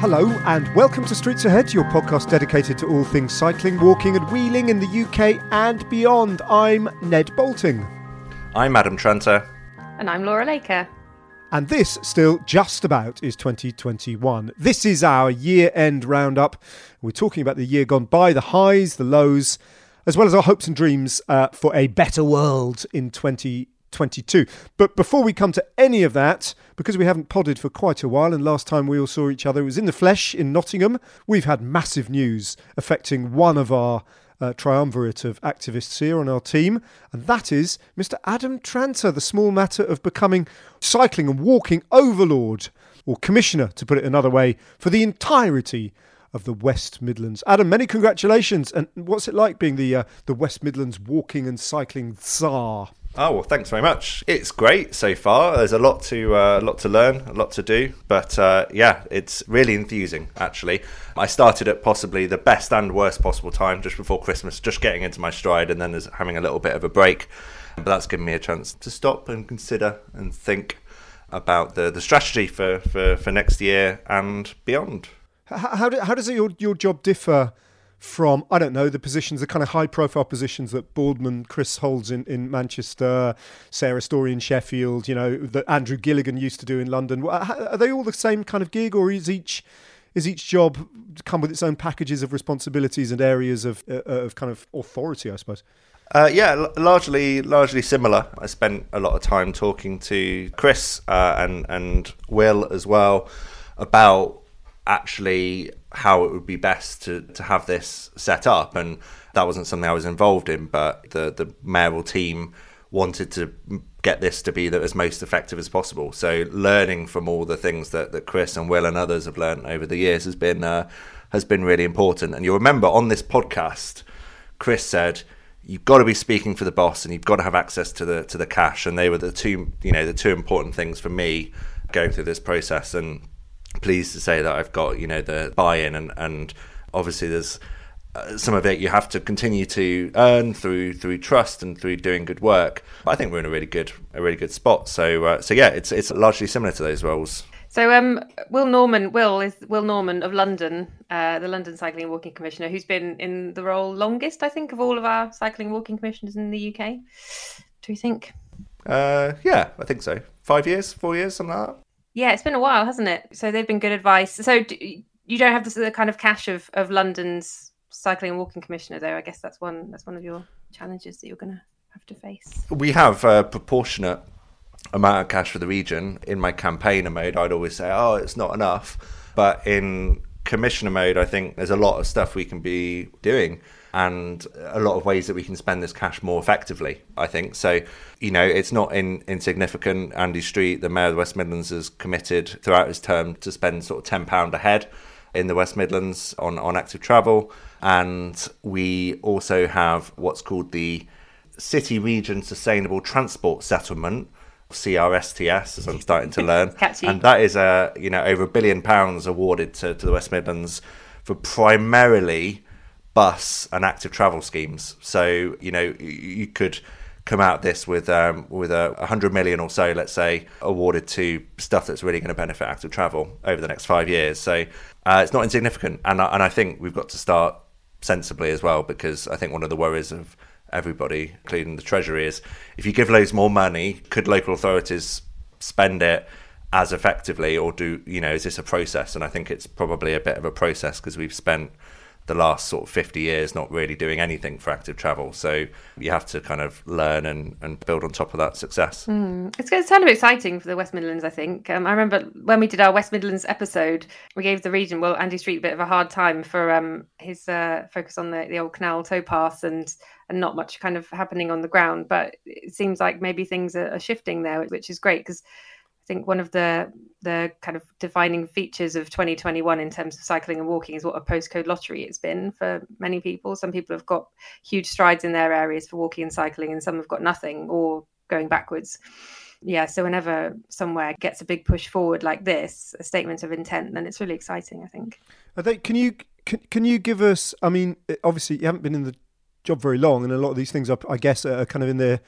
Hello, and welcome to Streets Ahead, your podcast dedicated to all things cycling, walking, and wheeling in the UK and beyond. I'm Ned Boulting. I'm Adam Tranter. And I'm Laura Laker. And this still just about is 2021. This is our year end roundup. We're talking about the year gone by, the highs, the lows, as well as our hopes and dreams uh, for a better world in 2022. But before we come to any of that, because we haven't podded for quite a while, and last time we all saw each other it was in the flesh in Nottingham, we've had massive news affecting one of our uh, triumvirate of activists here on our team, and that is Mr. Adam Tranter, the small matter of becoming cycling and walking overlord, or commissioner, to put it another way, for the entirety of the West Midlands. Adam, many congratulations, and what's it like being the uh, the West Midlands walking and cycling czar? Oh well, thanks very much. It's great so far. There's a lot to uh, lot to learn, a lot to do, but uh, yeah, it's really enthusing. Actually, I started at possibly the best and worst possible time, just before Christmas, just getting into my stride, and then there's having a little bit of a break. But that's given me a chance to stop and consider and think about the, the strategy for, for, for next year and beyond. How, how, do, how does your, your job differ from, I don't know, the positions, the kind of high profile positions that Boardman Chris holds in, in Manchester, Sarah Storey in Sheffield, you know, that Andrew Gilligan used to do in London? Are they all the same kind of gig or is each is each job come with its own packages of responsibilities and areas of uh, of kind of authority, I suppose? Uh, yeah, l- largely largely similar. I spent a lot of time talking to Chris uh, and and Will as well about actually how it would be best to, to have this set up, and that wasn't something I was involved in, but the the mayoral team wanted to get this to be the, as most effective as possible. So learning from all the things that, that Chris and Will and others have learned over the years has been uh, has been really important. And you'll remember on this podcast, Chris said you've got to be speaking for the boss and you've got to have access to the to the cash. And they were the two you know the two important things for me going through this process. And pleased to say that I've got you know the buy-in and and obviously there's uh, some of it you have to continue to earn through through trust and through doing good work. But I think we're in a really good a really good spot. So uh, so yeah, it's it's largely similar to those roles. So um, Will Norman, Will is Will Norman of London, uh, the London Cycling and Walking Commissioner, who's been in the role longest, I think, of all of our cycling and walking commissioners in the UK. Do you think? Uh, yeah, I think so. Five years, four years, something like that. Yeah, it's been a while, hasn't it? So they've been good advice. So do, you don't have the, the kind of cash of, of London's cycling and walking commissioner, though. I guess that's one that's one of your challenges that you're going to have to face. We have a proportionate amount of cash for the region. In my campaigner mode, I'd always say, "Oh, it's not enough," but in commissioner mode, I think there's a lot of stuff we can be doing and a lot of ways that we can spend this cash more effectively, I think. So, you know, it's not in, insignificant. Andy Street, the Mayor of the West Midlands, has committed throughout his term to spend sort of £10 a head in the West Midlands on, on active travel. And we also have what's called the City Region Sustainable Transport Settlement, CRSTS, as I'm starting to learn. And that is a you know over a billion pounds awarded to, to the West Midlands for primarily bus and active travel schemes. So you know you could come out this with um, with a 100 million or so, let's say, awarded to stuff that's really going to benefit active travel over the next five years. So uh, it's not insignificant, and and I think we've got to start sensibly as well because I think one of the worries of everybody, including the Treasury, is if you give loads more money, could local authorities spend it as effectively, or do you know is this a process? And I think it's probably a bit of a process because we've spent the last sort of 50 years not really doing anything for active travel. So you have to kind of learn and, and build on top of that success. It's, it's kind of exciting for the West Midlands, I think. Um, I remember when we did our West Midlands episode, we gave the region, well, Andy Street, a bit of a hard time for um, his uh, focus on the, the old canal towpath and and not much kind of happening on the ground. But it seems like maybe things are, are shifting there, which is great because I think one of the the kind of defining features of 2021 in terms of cycling and walking is what a postcode lottery it's been for many people. Some people have got huge strides in their areas for walking and cycling, and some have got nothing or going backwards. Yeah, so whenever somewhere gets a big push forward like this, a statement of intent, then it's really exciting. I think. Are they, can you can, can you give us? I mean, obviously you haven't been in the job very long, and a lot of these things, are, I guess, are kind of in their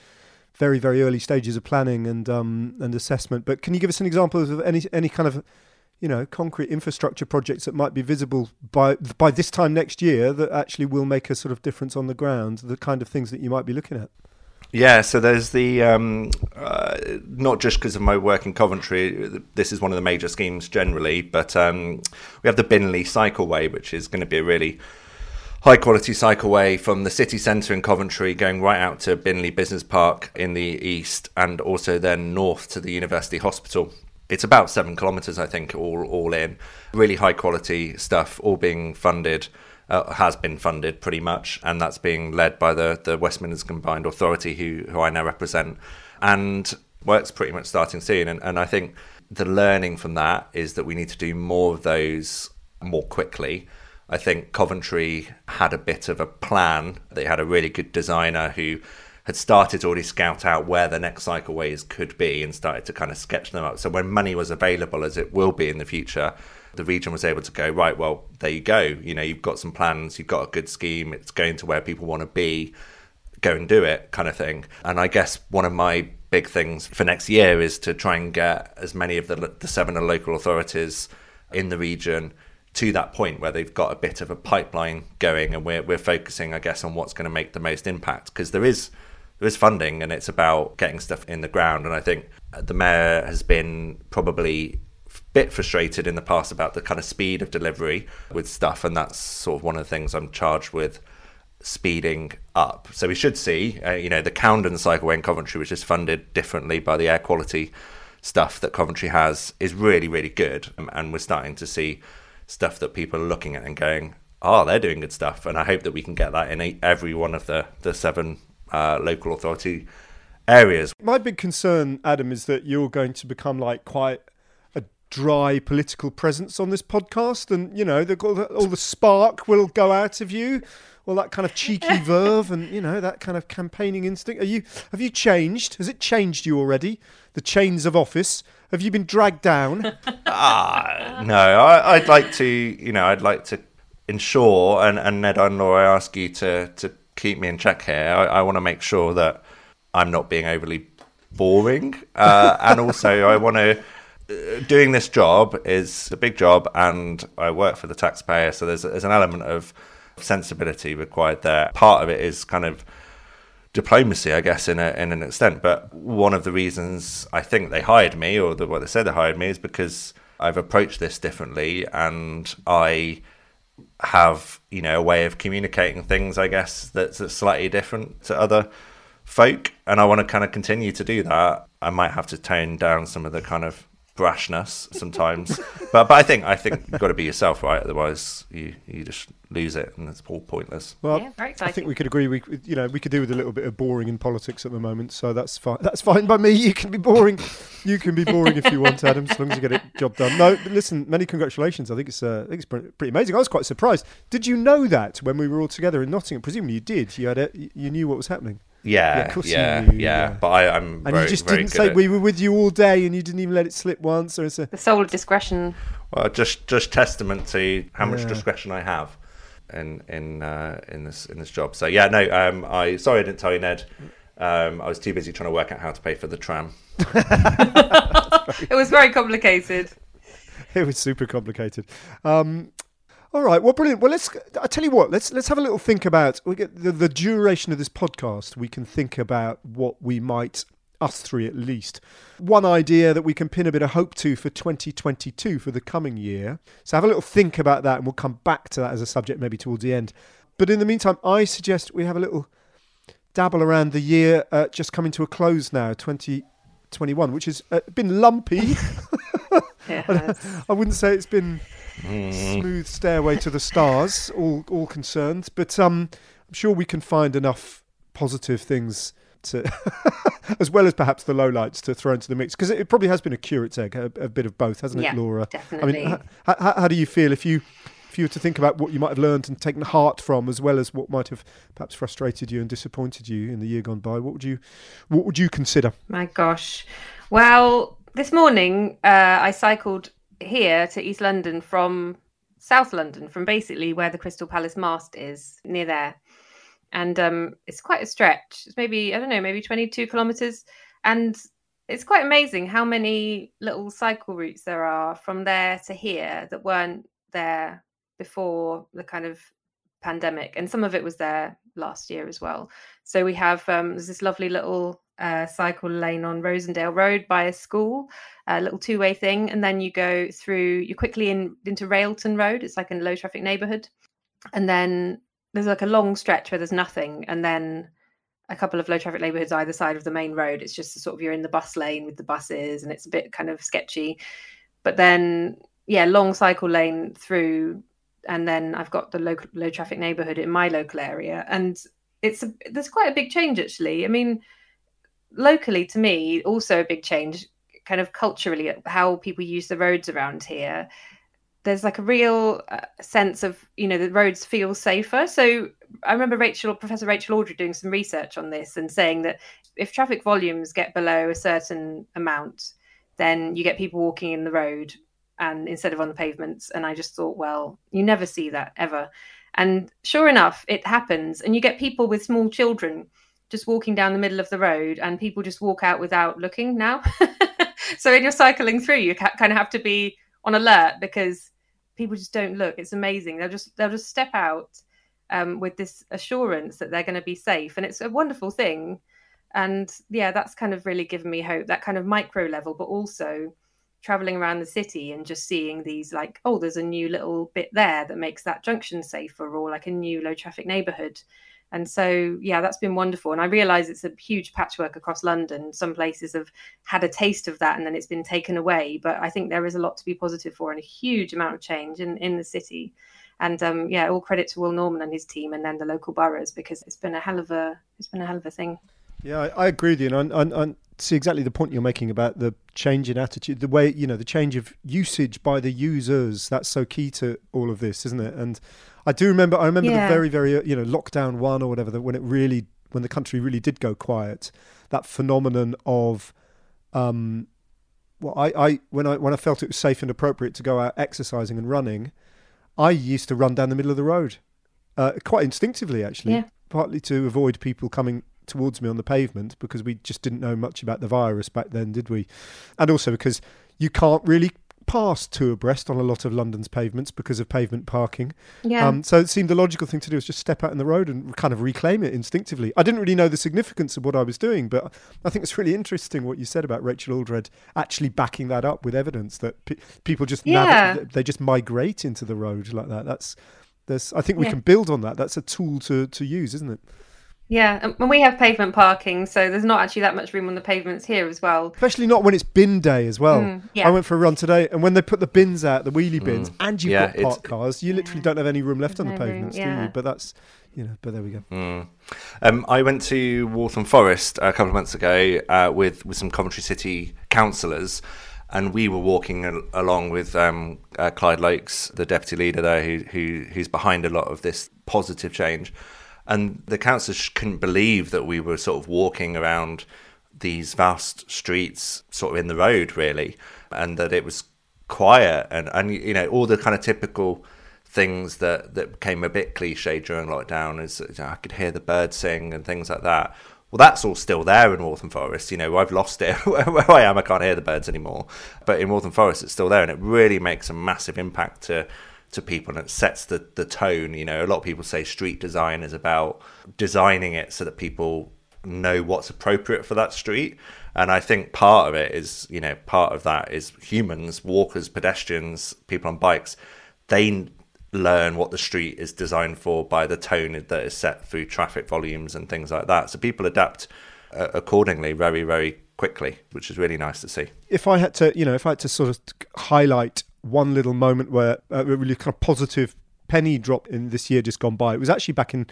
very very early stages of planning and um, and assessment. But can you give us an example of any any kind of you know concrete infrastructure projects that might be visible by by this time next year that actually will make a sort of difference on the ground? The kind of things that you might be looking at. Yeah, so there's the um, uh, not just because of my work in Coventry. This is one of the major schemes generally, but um, we have the Binley Cycleway, which is going to be a really high quality cycleway from the city centre in Coventry, going right out to Binley Business Park in the east, and also then north to the University Hospital. It's about seven kilometres, I think, all all in. Really high quality stuff, all being funded uh, has been funded pretty much, and that's being led by the the West Midlands Combined Authority, who who I now represent, and work's pretty much starting soon. And, and I think the learning from that is that we need to do more of those more quickly. I think Coventry had a bit of a plan. They had a really good designer who had started to already scout out where the next cycleways could be and started to kind of sketch them up. So when money was available, as it will be in the future, the region was able to go right. Well, there you go. You know, you've got some plans. You've got a good scheme. It's going to where people want to be. Go and do it, kind of thing. And I guess one of my big things for next year is to try and get as many of the the seven local authorities in the region to that point where they've got a bit of a pipeline going and we're, we're focusing i guess on what's going to make the most impact because there is there is funding and it's about getting stuff in the ground. And i think the mayor has been probably a bit frustrated in the past about the kind of speed of delivery with stuff. And that's sort of one of the things i'm charged with speeding up. So we should see uh, you know the Coundon cycleway in coventry which is funded differently by the air quality stuff that coventry has is really really good. Um, and we're starting to see stuff that people are looking at and going, oh, they're doing good stuff. And I hope that we can get that in every one of the, the seven uh, local authority areas. My big concern, Adam, is that you're going to become like quite a dry political presence on this podcast. And, you know, the, all, the, all the spark will go out of you. All that kind of cheeky verve and you know that kind of campaigning instinct. Are you have you changed? Has it changed you already? The chains of office. Have you been dragged down? Ah, no. I, I'd like to, you know, I'd like to ensure, and, and Ned and Laura, I ask you to, to keep me in check here. I, I want to make sure that I'm not being overly boring. Uh, and also, I want to, uh, doing this job is a big job, and I work for the taxpayer. So there's, there's an element of sensibility required there. Part of it is kind of diplomacy, I guess, in a, in an extent. But one of the reasons I think they hired me, or the, what they said they hired me, is because I've approached this differently, and I have you know a way of communicating things, I guess, that's, that's slightly different to other folk, and I want to kind of continue to do that. I might have to tone down some of the kind of brashness sometimes. but but I think I think you've got to be yourself, right? Otherwise, you you just lose it, and it's all pointless. Well, Yeah, I think we could agree. We, you know, we could do with a little bit of boring in politics at the moment, so that's fine. That's fine by me. You can be boring. You can be boring if you want, Adam, as long as you get it job done. No, but listen, many congratulations. I think it's, uh, I think it's pretty, pretty amazing. I was quite surprised. Did you know that when we were all together in Nottingham? Presumably you did. You had a, you knew what was happening, Yeah, Yeah, of course you yeah, yeah, yeah. But I, I'm and very, you just very didn't say at- we were with you all day, and you didn't even let it slip once. Or it's a, the soul of discretion. Well, just just testament to how much Yeah. discretion I have in in uh, in this in this job. So yeah, no, um, I sorry I didn't tell you, Ned. Um, I was too busy trying to work out how to pay for the tram. It was very complicated. it was super complicated. Um, all right, well, brilliant. Well, let's. I tell you what. Let's let's have a little think about. We get the, the duration of this podcast. We can think about what we might us three at least. One idea that we can pin a bit of hope to for 2022 for the coming year. So have a little think about that, and we'll come back to that as a subject maybe towards the end. But in the meantime, I suggest we have a little dabble around the year uh, just coming to a close now, 2021, which has uh, been lumpy. Yeah. I wouldn't say it's been smooth stairway to the stars, all all concerned, but um, I'm sure we can find enough positive things to, as well as perhaps the lowlights to throw into the mix because it, it probably has been a curate's egg, a, a bit of both, hasn't it, Yeah, Laura? I mean, how, how, how do you feel if you if you were to think about what you might have learned and taken heart from, as well as what might have perhaps frustrated you and disappointed you in the year gone by? What would you what would you consider? My gosh. Well, this morning uh, I cycled here to East London from South London, from basically where the Crystal Palace mast is, near there. And um, it's quite a stretch. It's maybe, I don't know, maybe 22 kilometres. And it's quite amazing how many little cycle routes there are from there to here that weren't there before the kind of pandemic. And some of it was there last year as well. So we have um, there's this lovely little uh, cycle lane on Rosendale Road by a school, a little two-way thing, and then you go through. You quickly in into Railton Road. It's like a low-traffic neighbourhood, and then there's like a long stretch where there's nothing, and then a couple of low-traffic neighbourhoods either side of the main road. It's just sort of you're in the bus lane with the buses, and it's a bit kind of sketchy. But then, yeah, long cycle lane through, and then I've got the local low-traffic neighbourhood in my local area, and it's a, there's quite a big change actually. I mean, locally to me, also a big change, kind of culturally, how people use the roads around here. There's like a real uh, sense of you know the roads feel safer. So I remember Rachel, Professor Rachel Aldred, doing some research on this and saying that if traffic volumes get below a certain amount, then you get people walking in the road and instead of on the pavements. And I just thought, well, you never see that ever. And sure enough, it happens. And you get people with small children just walking down the middle of the road, and people just walk out without looking now. so when you're cycling through, you kind of have to be on alert because people just don't look. It's amazing. They'll just they'll just step out um, with this assurance that they're going to be safe, and it's a wonderful thing. And yeah, that's kind of really given me hope. That kind of micro level, but also traveling around the city and just seeing these like oh there's a new little bit there that makes that junction safer or like a new low traffic neighborhood and so yeah that's been wonderful. And i realize it's a huge patchwork across london. Some places have had a taste of that and then it's been taken away. But i think there is a lot to be positive for and a huge amount of change in in the city. And um, yeah all credit to will norman and his team and then the local boroughs because it's been a hell of a it's been a hell of a thing Yeah, I, I agree with you, and see exactly the point you're making about the change in attitude, the way you know the change of usage by the users. That's so key to all of this, isn't it? And I do remember, I remember Yeah. the very, very uh, you know lockdown one or whatever, that when it really, when the country really did go quiet, that phenomenon of, um, well, I, I when I when I felt it was safe and appropriate to go out exercising and running, I used to run down the middle of the road, uh, quite instinctively actually, Yeah. partly to avoid people coming towards me on the pavement because we just didn't know much about the virus back then, did we? And also because you can't really pass two abreast on a lot of London's pavements because of pavement parking. yeah Um, so it seemed the logical thing to do is just step out in the road and kind of reclaim it instinctively. I didn't really know the significance of what I was doing, but I think it's really interesting what you said about Rachel Aldred actually backing that up with evidence that pe- people just nav- Yeah. they just migrate into the road like that. That's there's I think we Yeah. can build on that. That's a tool to to use, isn't it? Yeah, and and we have pavement parking, so there's not actually that much room on the pavements here as well. Especially not when it's bin day as well. Mm, yeah. I went for a run today, and when they put the bins out, the wheelie bins, and you've Yeah, got it's- parked cars, you literally don't have any room left on the no room, pavements, do you? But that's, you know, but there we go. Mm. Um, I went to Waltham Forest a couple of months ago uh, with with some Coventry City councillors, and we were walking al- along with um, uh, Clyde Loakes, the deputy leader there, who, who who's behind a lot of this positive change. And the councillors couldn't believe that we were sort of walking around these vast streets, sort of in the road, really, and that it was quiet and and you know all the kind of typical things that that became a bit cliche during lockdown is you know, I could hear the birds sing and things like that. Well, that's all still there in Waltham Forest. You know, I've lost it where I am. I can't hear the birds anymore. But in Waltham Forest, it's still there, and it really makes a massive impact to to people, and it sets the the tone. You know, a lot of people say street design is about designing it so that people know what's appropriate for that street. And I think part of it is, you know, part of that is humans, walkers, pedestrians, people on bikes. They learn what the street is designed for by the tone that is set through traffic volumes and things like that. So people adapt uh, accordingly very, very quickly, which is really nice to see. if I had to, you know, if I had to sort of highlight one little moment where uh, a really kind of positive penny drop in this year just gone by, it was actually back in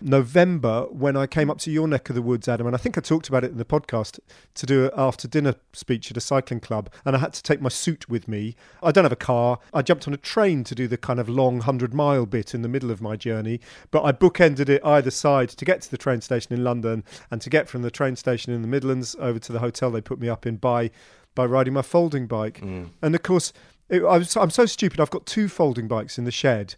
November when I came up to your neck of the woods, Adam, and I think I talked about it in the podcast to do an after dinner speech at a cycling club, and I had to take my suit with me. I don't have a car. I jumped on a train to do the kind of long hundred mile bit in the middle of my journey, but I bookended it either side to get to the train station in London and to get from the train station in the Midlands over to the hotel they put me up in by by riding my folding bike. And of course, it, I was, I'm so stupid. I've got two folding bikes in the shed.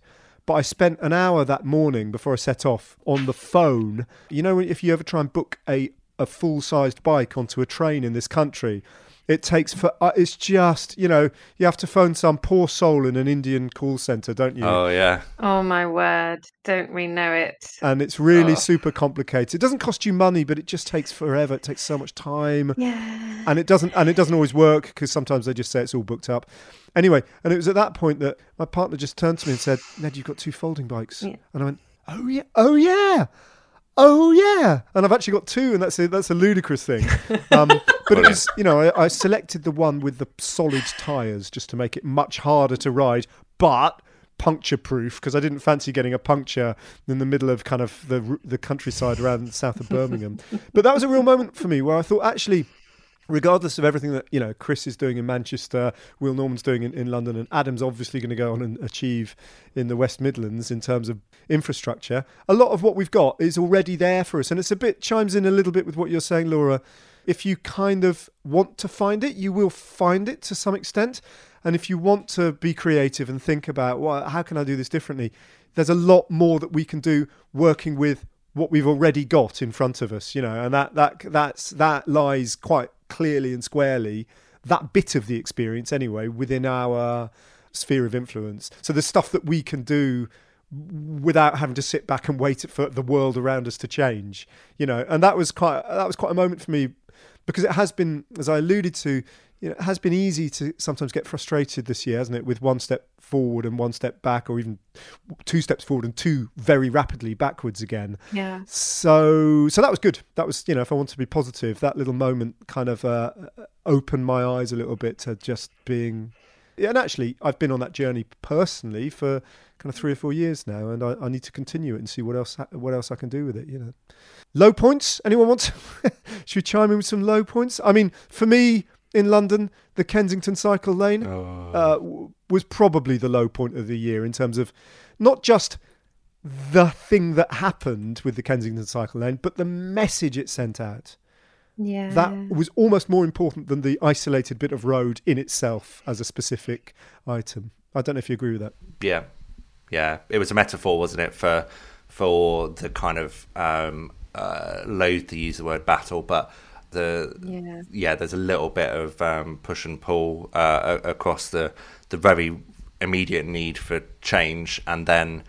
But I spent an hour that morning before I set off on the phone. You know, if you ever try and book a, a full sized bike onto a train in this country, it takes for uh, it's just you know you have to phone some poor soul in an Indian call center, don't you? Oh yeah, Oh my word! Don't we know it? and it's really Oh. super complicated. It doesn't cost you money, but it just takes forever. It takes so much time. Yeah. and it doesn't and it doesn't always work because sometimes they just say it's all booked up anyway and it was at that point that my partner just turned to me and said ned you've got two folding bikes Yeah. and i went oh yeah oh yeah oh yeah. And i've actually got two and that's a that's a ludicrous thing. Um, but it was you know I, I selected the one with the solid tires just to make it much harder to ride but puncture proof because I didn't fancy getting a puncture in the middle of kind of the the countryside around the south of Birmingham. but that was a real moment for me where I thought actually regardless of everything that you know Chris is doing in Manchester, Will Norman's doing in, in London, and Adam's obviously going to go on and achieve in the West Midlands in terms of infrastructure, a lot of what we've got is already there for us, and it's a bit chimes in a little bit with what you're saying, Laura. If you kind of want to find it, you will find it to some extent. And if you want to be creative and think about, well, how can I do this differently? There's a lot more that we can do working with what we've already got in front of us, you know, and that that that's that lies quite clearly and squarely that bit of the experience anyway within our sphere of influence. So the stuff that we can do without having to sit back and wait for the world around us to change, you know, and that was quite that was quite a moment for me because it has been, as I alluded to, you know, it has been easy to sometimes get frustrated this year, hasn't it? With one step forward and one step back, or even two steps forward and two very rapidly backwards again. Yeah. So, so that was good. That was, you know, if I want to be positive, that little moment kind of uh, opened my eyes a little bit to just being. Yeah, and actually, I've been on that journey personally for kind of three or four years now, and I, I need to continue it and see what else what else I can do with it. You know, low points. Anyone want? To Should we chime in with some low points? I mean, for me in London, the Kensington Cycle Lane uh, w- was probably the low point of the year in terms of not just the thing that happened with the Kensington Cycle Lane, but the message it sent out. Yeah. That was almost more important than the isolated bit of road in itself as a specific item. I don't know if you agree with that. yeah, yeah. It was a metaphor, wasn't it, for for the kind of um, uh, loath to use the word battle, but the Yeah. yeah, there's a little bit of um, push and pull uh, across the the very immediate need for change, and then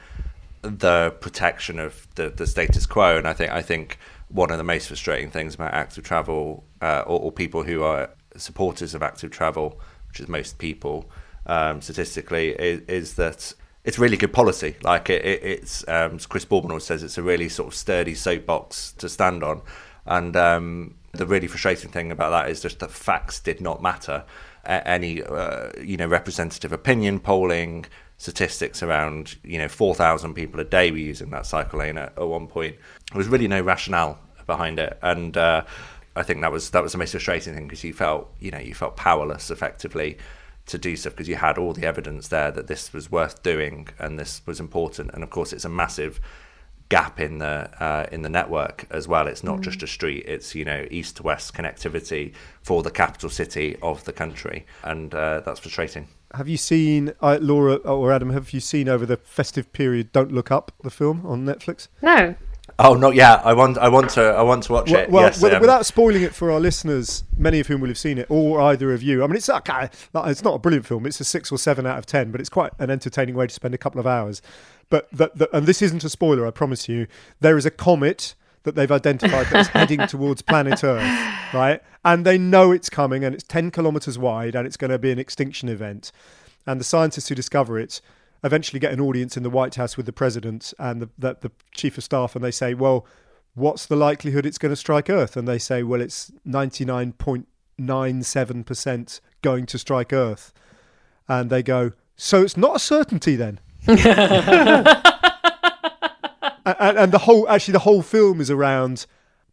the protection of the, the status quo. And I think I think one of the most frustrating things about active travel, uh, or, or people who are supporters of active travel, which is most people, um, statistically, is, is that it's really good policy. Like it, it, it's um, Chris Boardman always says it's a really sort of sturdy soapbox to stand on, and um, the really frustrating thing about that is just that facts did not matter. any uh, you know representative opinion polling statistics around you know 4,000 people a day were using that cycle lane at, at one point. There was really no rationale behind it, and uh, I think that was that was the most frustrating thing because you felt you know you felt powerless effectively to do stuff because you had all the evidence there that this was worth doing and this was important. And of course, it's a massive gap in the uh, in the network as well. It's not mm. just a street; it's you know east to west connectivity for the capital city of the country, and uh, that's frustrating. Have you seen uh, Laura or Adam? Have you seen over the festive period? Don't look up the film on Netflix. No. Oh, not yet. I want. I want to. I want to watch well, it. Well, yes, well um, without spoiling it for our listeners, many of whom will have seen it, or either of you. I mean, it's okay. It's not a brilliant film. It's a six or seven out of ten, but it's quite an entertaining way to spend a couple of hours. But and this isn't a spoiler. I promise you. There is a comet that they've identified that's heading towards planet Earth, right? And they know it's coming, and it's ten kilometers wide, and it's going to be an extinction event. And the scientists who discover it eventually get an audience in the White House with the president and the, the, the chief of staff, and they say, "Well, what's the likelihood it's going to strike Earth?" And they say, "Well, it's ninety nine point nine seven percent going to strike Earth." And they go, "So it's not a certainty then." And, and the whole, actually, the whole film is around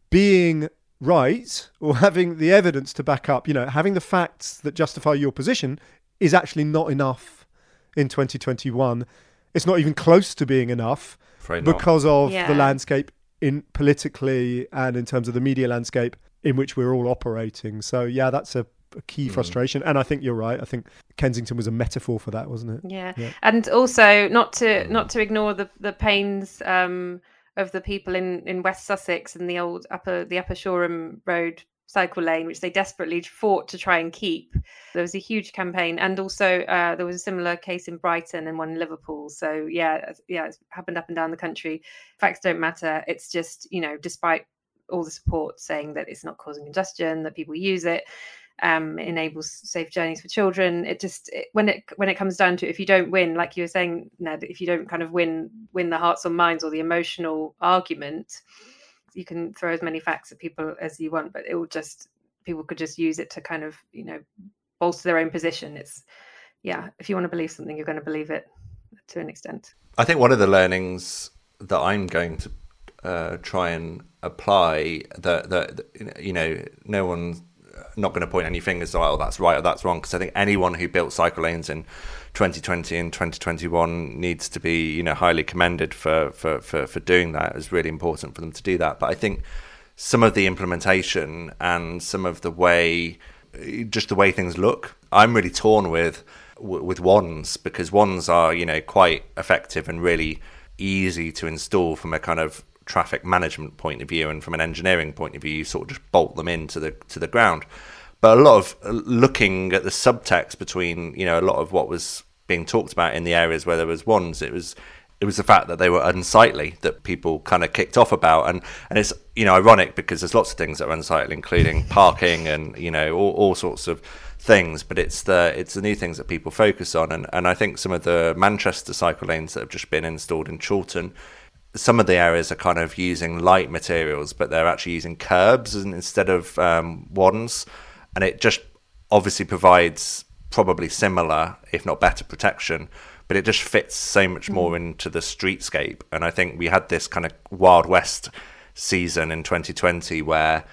being right or having the evidence to back up, you know, having the facts that justify your position is actually not enough in 2021. It's not even close to being enough because of yeah. the landscape in politically and in terms of the media landscape in which we're all operating. So yeah, that's a, a key mm. frustration. And I think you're right. I think Kensington was a metaphor for that, wasn't it? Yeah. yeah. And also not to not to ignore the the pains um, of the people in in West Sussex and the old upper the Upper Shoreham Road cycle lane, which they desperately fought to try and keep. There was a huge campaign, and also uh, there was a similar case in Brighton and one in Liverpool. So yeah, yeah, it's happened up and down the country. Facts don't matter. It's just you know, despite all the support saying that it's not causing congestion, that people use it. Um, enables safe journeys for children. It just it, when it when it comes down to if you don't win, like you were saying, Ned, if you don't kind of win win the hearts or minds or the emotional argument, you can throw as many facts at people as you want, but it will just people could just use it to kind of you know bolster their own position. It's yeah, if you want to believe something, you're going to believe it to an extent. I think one of the learnings that I'm going to uh, try and apply that that you know no one's not going to point any fingers like, oh that's right or that's wrong because I think anyone who built cycle lanes in 2020 and 2021 needs to be you know highly commended for for for, for doing that. It's really important for them to do that. But I think some of the implementation and some of the way just the way things look, I'm really torn with with wands because wands are you know quite effective and really easy to install from a kind of traffic management point of view and from an engineering point of view you sort of just bolt them into the to the ground. But a lot of uh, looking at the subtext between you know a lot of what was being talked about in the areas where there was ones, it was it was the fact that they were unsightly that people kind of kicked off about. And and it's you know ironic because there's lots of things that are unsightly including parking and you know all, all sorts of things. But it's the it's the new things that people focus on. And and I think some of the Manchester cycle lanes that have just been installed in Chorlton some of the areas are kind of using light materials but they're actually using curbs instead of um, wands and it just obviously provides probably similar, if not better, protection. But it just fits so much more mm. into the streetscape. And I think we had this kind of Wild West season in 2020 where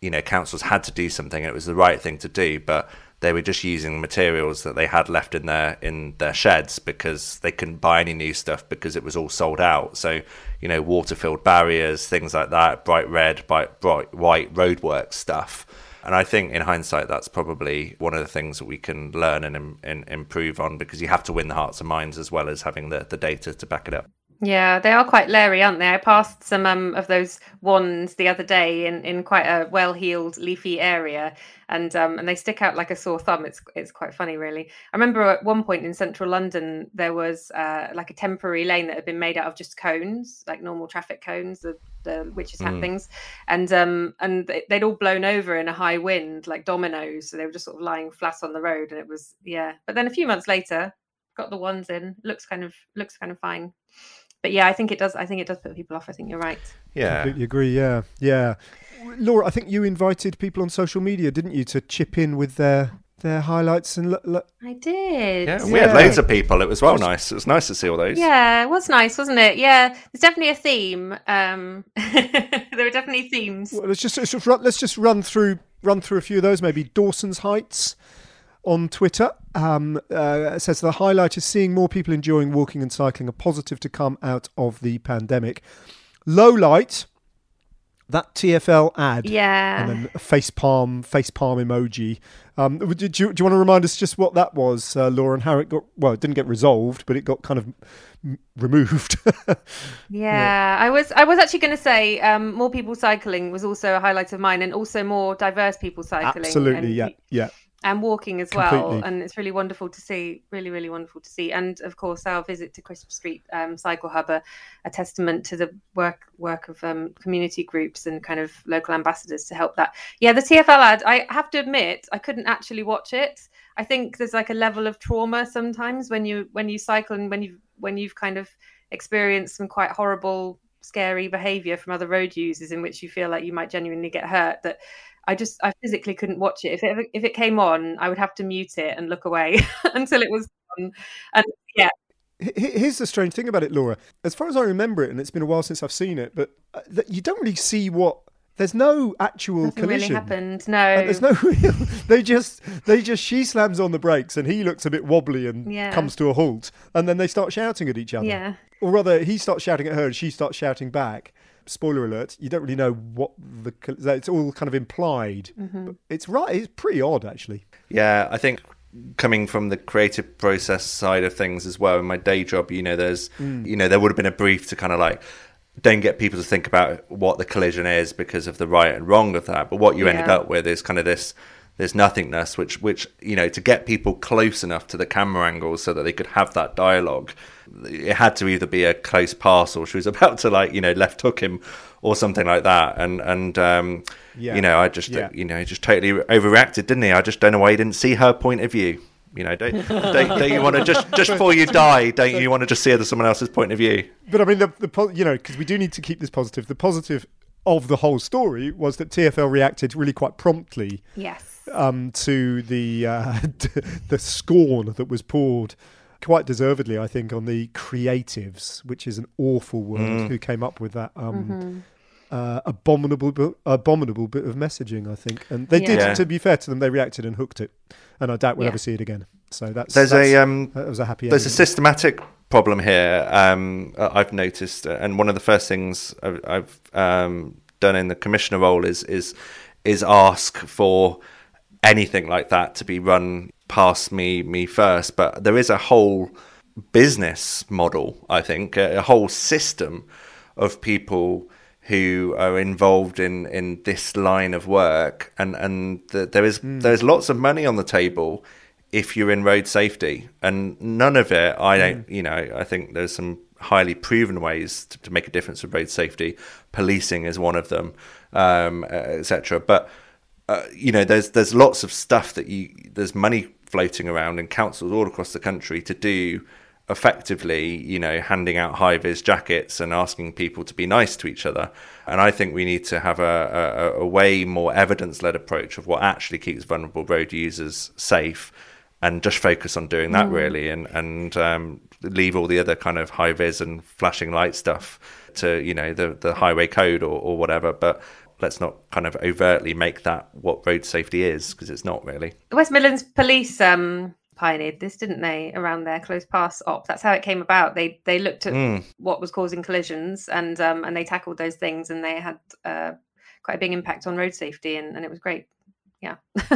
you know councils had to do something. It was the right thing to do, but they were just using materials that they had left in their in their sheds because they couldn't buy any new stuff because it was all sold out. So you know, water filled barriers, things like that, bright red, bright, bright white roadwork stuff and I think in hindsight, that's probably one of the things that we can learn and, and improve on because you have to win the hearts and minds as well as having the, the data to back it up. Yeah, they are quite leery, aren't they? I passed some um, of those wands the other day in, in quite a well heeled, leafy area, and um, and they stick out like a sore thumb. It's it's quite funny, really. I remember at one point in central London there was uh, like a temporary lane that had been made out of just cones, like normal traffic cones, the the witches' hat mm. things, and um and they'd all blown over in a high wind, like dominoes. So they were just sort of lying flat on the road, and it was yeah. But then a few months later, got the ones in. Looks kind of looks kind of fine. But yeah, I think it does. I think it does put people off. I think you're right. Yeah. Completely agree. Yeah, yeah. Laura, I think you invited people on social media, didn't you, to chip in with their their highlights and look. look. I did. Yeah, we had loads of people. It was well nice. It was nice to see all those. Yeah, it was nice, wasn't it? Yeah, there's definitely a theme. Um, there are definitely themes. Well, let's just let's just run, let's just run through run through a few of those. Maybe Dawson's Heights on Twitter um, uh, says the highlight is seeing more people enjoying walking and cycling. A positive to come out of the pandemic. Low light. That TFL ad, Yeah. and then a face palm, face palm emoji. Um, do, you, do you want to remind us just what that was, uh, Laura, and how it got? Well, it didn't get resolved, but it got kind of m- removed. Yeah, I was I was actually going to say um, more people cycling was also a highlight of mine, and also more diverse people cycling. Absolutely, and, yeah, yeah. And walking as well. Completely. And it's really wonderful to see, really, really wonderful to see. And of course, our visit to Chrisp Street um, Cycle Hub, a, a testament to the work work of um, community groups and kind of local ambassadors to help that. Yeah, the TFL ad. I have to admit, I couldn't actually watch it. I think there's like a level of trauma sometimes when you when you cycle and when you when you've kind of experienced some quite horrible scary behavior from other road users in which you feel like you might genuinely get hurt that I just I physically couldn't watch it if it if it came on I would have to mute it and look away until it was done and yeah Here's the strange thing about it, Laura. As far as I remember it, and it's been a while since I've seen it, but uh, you don't really see what. There's no actual nothing really collision. happened no And there's no real. They just, they just. She slams on the brakes, and he looks a bit wobbly and Yeah. comes to a halt, and then they start shouting at each other. yeah Or rather, he starts shouting at her, and she starts shouting back. Spoiler alert: you don't really know what the. It's all kind of implied. Mm-hmm. But it's right. It's pretty odd, actually. Yeah, I think coming from the creative process side of things as well in my day job, you know, there's, you know, there would have been a brief to kind of like, don't get people to think about what the collision is because of the right and wrong of that. But what you ended up with is kind of this, this nothingness, which, which you know, to get people close enough to the camera angles so that they could have that dialogue, it had to either be a close pass or she was about to like, you know, left hook him or something like that. And and um, Yeah. you know, I just Yeah. you know, just totally overreacted, didn't he? I just don't know why he didn't see her point of view. You know, don't don't, don't you want to just just before you die? Don't you want to just see it as someone else's point of view? But I mean, the, the you know, because we do need to keep this positive. The positive of the whole story was that TFL reacted really quite promptly yes um, to the uh, the scorn that was poured, quite deservedly, I think, on the creatives, which is an awful word, who came up with that. Um, Uh, abominable, bu- abominable bit of messaging, I think, and they did. Yeah. To be fair to them, they reacted and hooked it, and I doubt we'll Yeah. ever see it again. So that's There's that's- a um, that was a happy. there's a systematic problem here. Um, uh, I've noticed, uh, and one of the first things I've, I've um, done in the commissioner role is is is ask for anything like that to be run past me me first. But there is a whole business model, I think, a, a whole system of people who are involved in, in this line of work, and and the, there is there's lots of money on the table if you're in road safety, and none of it. I don't, you know, I think there's some highly proven ways to, to make a difference with road safety. Policing is one of them, um, etc. But uh, you know, there's there's lots of stuff that you there's money floating around in councils all across the country to do effectively, you know, handing out high vis jackets and asking people to be nice to each other. And I think we need to have a, a, a way more evidence led approach of what actually keeps vulnerable road users safe and just focus on doing that really and, and um, leave all the other kind of high vis and flashing light stuff to, you know, the, the highway code or, or whatever. But let's not kind of overtly make that what road safety is because it's not really. the West Midlands Police um, pioneered this, didn't they, around their close pass op? That's how it came about. They they looked at Mm. what was causing collisions and um, and they tackled those things, and they had uh, quite a big impact on road safety, and, and it was great. Yeah.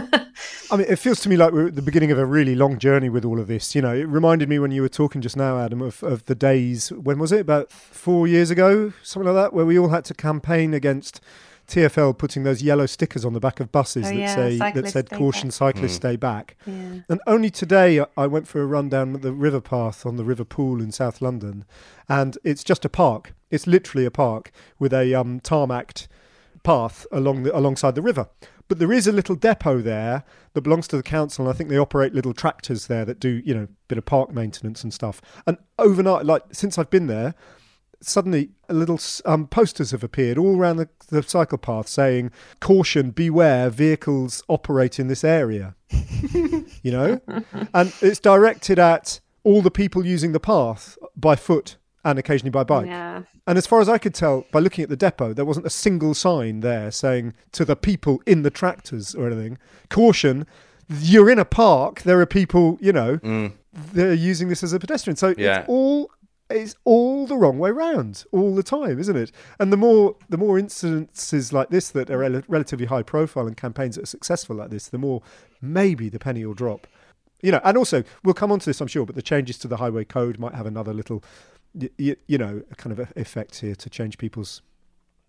I mean, it feels to me like we're at the beginning of a really long journey with all of this. You know, it reminded me when you were talking just now, Adam, of, of the days, when was it? About four years ago, something like that, where we all had to campaign against TFL putting those yellow stickers on the back of buses Oh, that yeah, say that said caution back." cyclists stay back. yeah. And only today I- I went for a run down the river path on the River Pool in South London, and it's just a park. It's literally a park with a um, tarmacked path along the alongside the river. But there is a little depot there that belongs to the council, and I think they operate little tractors there that do, you know, a bit of park maintenance and stuff. And overnight, like since I've been there, suddenly little um, posters have appeared all around the, the cycle path saying, "Caution, beware, vehicles operate in this area." you know, and it's directed at all the people using the path by foot and occasionally by bike. Yeah. And as far as I could tell by looking at the depot, there wasn't a single sign there saying to the people in the tractors or anything, caution, you're in a park, there are people, you know, Mm. they're using this as a pedestrian. So Yeah. it's all it's all the wrong way round all the time, isn't it? And the more the more incidences like this that are rel- relatively high profile and campaigns that are successful like this, the more maybe the penny will drop. You know, and also we'll come on to this, I'm sure, but the changes to the highway code might have another little, y- y- you know, kind of a- effect here to change people's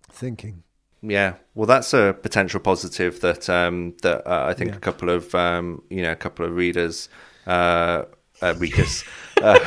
thinking. Yeah, well, that's a potential positive that um, that uh, I think Yeah. a couple of um, you know a couple of readers, uh, uh, readers, uh,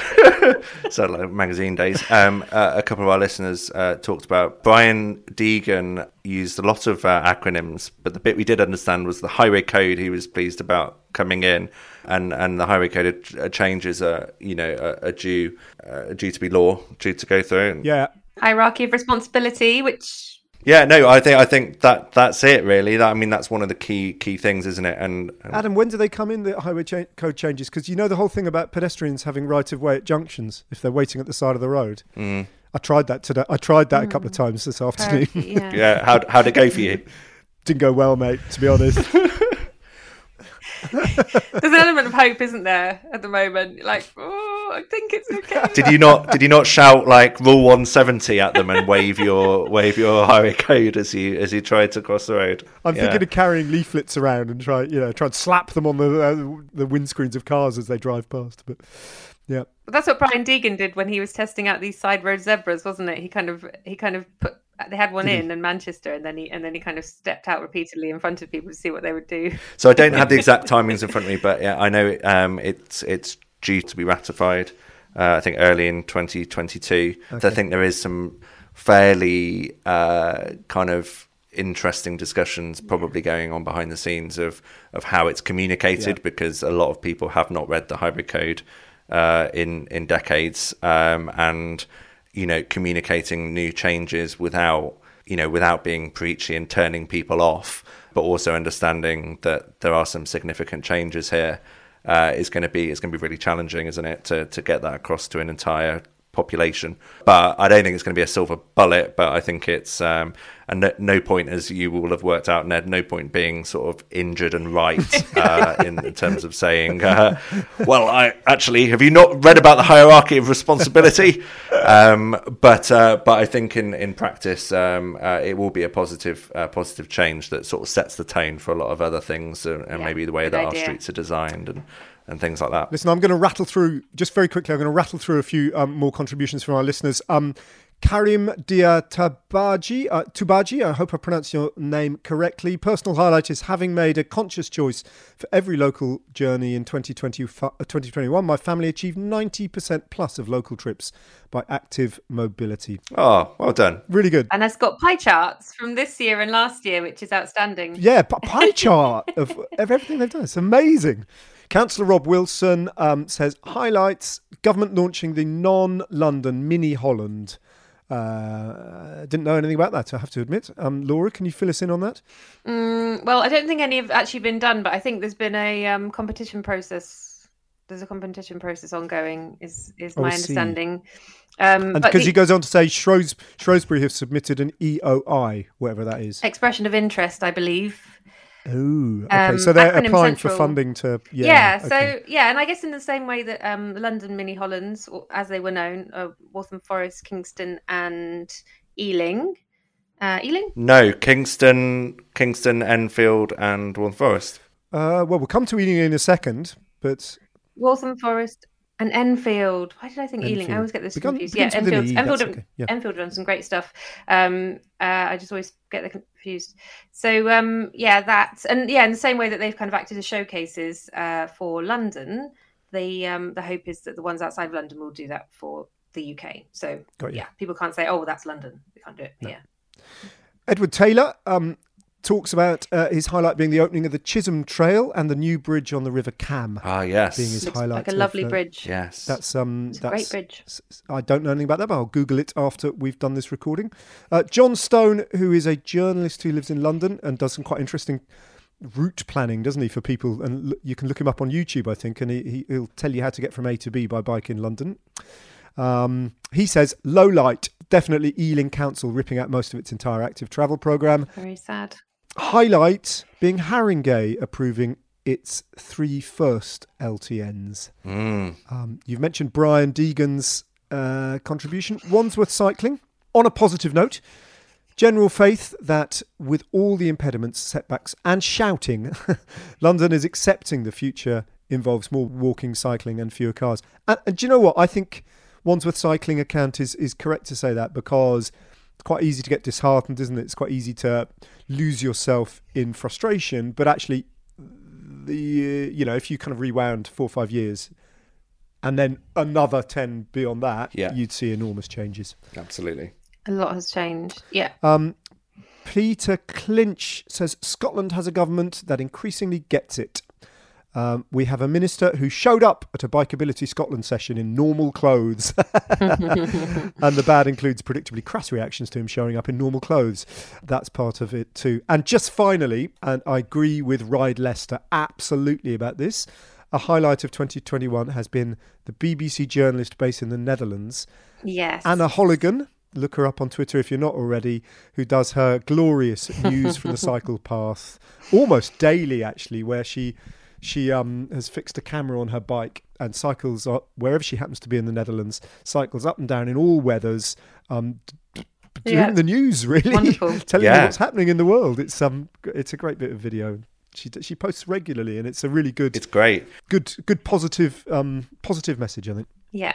so like magazine days. Um, uh, a couple of our listeners uh, talked about. Brian Deegan used a lot of uh, acronyms, but the bit we did understand was the highway code. He was pleased about coming in, and and the highway code uh, changes are you know are, are due uh, due to be law, due to go through. And Yeah, Hierarchy of responsibility, which yeah, no, I think I think that that's it really. That, I mean, that's one of the key key things, isn't it? And, and Adam, when do they come in? The highway cha- code changes because you know the whole thing about pedestrians having right of way at junctions if they're waiting at the side of the road. Mm. I tried that today. I tried that a couple of times this afternoon. priority, yeah. yeah, how how'd it go for you? Didn't go well, mate. To be honest. There's an element of hope, isn't there, at the moment? Like, oh, I think it's okay. Did you not did you not shout like rule one seventy at them and wave your wave your highway code as you as you tried to cross the road? I'm Yeah. thinking of carrying leaflets around and try, you know, try and slap them on the uh, the windscreens of cars as they drive past. But yeah, But that's what Brian Deegan did when he was testing out these side road zebras, wasn't it? He kind of he kind of put they had one in in Manchester, and then he and then he kind of stepped out repeatedly in front of people to see what they would do. So I don't have the exact timings in front of me, but yeah, I know um, it's it's due to be ratified. Uh, I think early in 2022. So I think there is some fairly uh, kind of interesting discussions probably going on behind the scenes of of how it's communicated Yeah. because a lot of people have not read the highway code uh, in in decades um, and you know communicating new changes without you know without being preachy and turning people off but also understanding that there are some significant changes here uh, is going to be is going to be really challenging isn't it to to get that across to an entire population. But I don't think it's going to be a silver bullet but I think it's um, and no, no point as you will have worked out Ned no point being sort of injured and right uh, in, in terms of saying uh, well I actually have you not read about the hierarchy of responsibility um, but uh, but I think in in practice um, uh, it will be a positive uh, positive change that sort of sets the tone for a lot of other things and, and Yeah, maybe the way good that our streets are designed and and things like that listen, I'm going to rattle through just very quickly. I'm going to rattle through a few um, more contributions from our listeners. Um, Karim Dia Tabaji, uh, Tubaji, I hope I pronounced your name correctly. Personal highlight is having made a conscious choice for every local journey in 2020, uh, 2021. My family achieved 90% plus of local trips by active mobility. oh well done Really good. And has got pie charts from this year and last year, which is outstanding. Yeah, p- pie chart of, of everything they've done. It's amazing. Councillor Rob Wilson um, says highlights government launching the non-London mini Holland. Uh, didn't know anything about that. I have to admit. Um, Laura, can you fill us in on that? Mm, well, I don't think any have actually been done, but I think there's been a um, competition process. There's a competition process ongoing. Is is Oh, my understanding? Um, And because the he goes on to say Shrews- Shrewsbury have submitted an EOI, whatever that is. expression of interest, I believe. Oh, okay. Um, so they're Acronym applying for funding to. Yeah. Yeah, so yeah, and I guess in the same way that um, London Mini Hollands, as they were known, uh, Waltham Forest, Kingston, and Ealing. Uh, Ealing? no Kingston Kingston Enfield and Waltham Forest Uh, well, we'll come to Ealing in a second, but Waltham Forest and Enfield. Why did I think Ealing? I always get this Begun- confused. Yeah, begins with an Enfield. E, Enfield, okay, yeah. Enfield done some great stuff. Um, uh, I just always get them confused. So um, yeah, that and yeah, in the same way that they've kind of acted as showcases uh, for London, the um, the hope is that the ones outside of London will do that for the UK. So yeah, people can't say, "Oh, that's London." We can't do it. Yeah. Edward Taylor um, talks about uh, his highlight being the opening of the Chisholm Trail and the new bridge on the River Cam. Ah, yes. Being his Looks highlight. like a of, lovely uh, bridge. yes. That's um. It's a that's, great bridge. I don't know anything about that, but I'll Google it after we've done this recording. Uh, John Stone, who is a journalist who lives in London and does some quite interesting route planning, doesn't he, for people? And l- you can look him up on YouTube, I think, and he, he, he'll tell you how to get from A to B by bike in London. Um, he says low light, definitely Ealing Council ripping out most of its entire active travel program. Very sad. Highlight being Haringey approving its three first LTNs. Mm. Um, you've mentioned Brian Deegan's uh, contribution. Wandsworth Cycling. On a positive note, general faith that with all the impediments, setbacks, and shouting, London is accepting the future involves more walking, cycling, and fewer cars. And, and do you know what? I think Wandsworth Cycling account is, is correct to say that because it's quite easy to get disheartened, isn't it? It's quite easy to lose yourself in frustration, but actually, the you know if you kind of rewound four or five years and then another 10 beyond that Yeah. you'd see enormous changes Absolutely. A lot has changed. Yeah. um, peter clinch says scotland has a government that increasingly gets it um, we have a minister who showed up at a Bikeability Scotland session in normal clothes. and the bad includes predictably crass reactions to him showing up in normal clothes. That's part of it too. And just finally, and I agree with Ride Leicester absolutely about this, a highlight of 2021 has been the BBC journalist based in the Netherlands, Yes. Anna Holligan. Look her up on Twitter if you're not already, who does her glorious news from the cycle path almost daily, actually, where she she um, has fixed a camera on her bike and cycles up wherever she happens to be in the Netherlands, cycles up and down in all weathers, um, d- d- doing Yeah. the news really, Wonderful. telling you what's happening in the world. It's um, it's a great bit of video. She she posts regularly, and it's a really good, It's great. good, good positive, um, positive message. I think. yeah.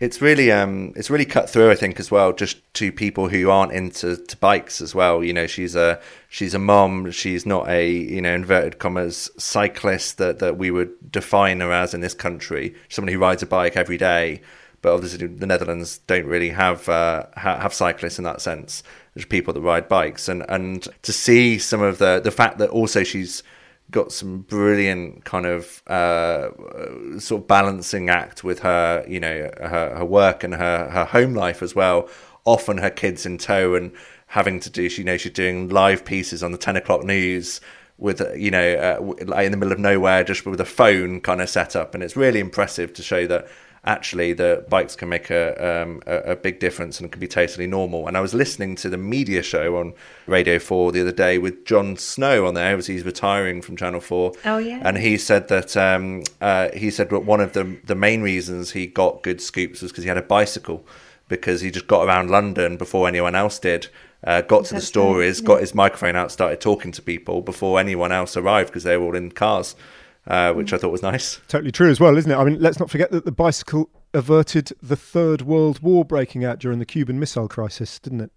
It's really um it's really cut through I think as well just to people who aren't into to bikes as well. You know she's a she's a mom she's not a you know inverted commas cyclist that that we would define her as in this country. Someone who rides a bike every day. But obviously the Netherlands don't really have uh, ha- have cyclists in that sense. There's people that ride bikes. And and to see some of the the fact that also she's got some brilliant kind of uh, sort of balancing act with her, you know, her, her work and her, her home life as well. Often her kids in tow and having to do, she, you know, she's doing live pieces on the 10 o'clock news with, you know, uh, in the middle of nowhere, just with a phone kind of setup. And it's really impressive to show that actually the bikes can make a, um, a, a big difference and can be totally normal. And I was listening to the media show on Radio 4 the other day with Jon Snow on there as he's retiring from Channel 4. Oh, yeah. And he said that um, uh, he said that one of the the main reasons he got good scoops was because he had a bicycle because he just got around London before anyone else did. Uh, got to the stories, right, got his microphone out, started talking to people before anyone else arrived because they were all in cars, uh, which I thought was nice. Totally true as well, isn't it? I mean, let's not forget that the bicycle averted the Third World War breaking out during the Cuban Missile Crisis, didn't it?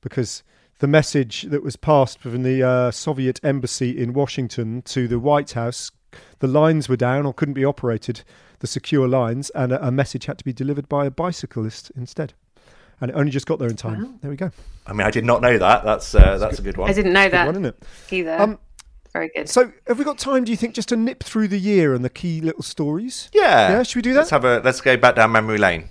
Because the message that was passed from the uh, Soviet embassy in Washington to the White House, the lines were down or couldn't be operated, the secure lines, and a, a message had to be delivered by a bicyclist instead. And it only just got there in time. There we go. I mean, I did not know that. That's uh, that's a good one. I didn't know Good that one, isn't it? either. Um, Very good. So, have we got time? Do you think just to nip through the year and the key little stories? Yeah, Yeah, should we do that? Let's have a let's go back down memory lane.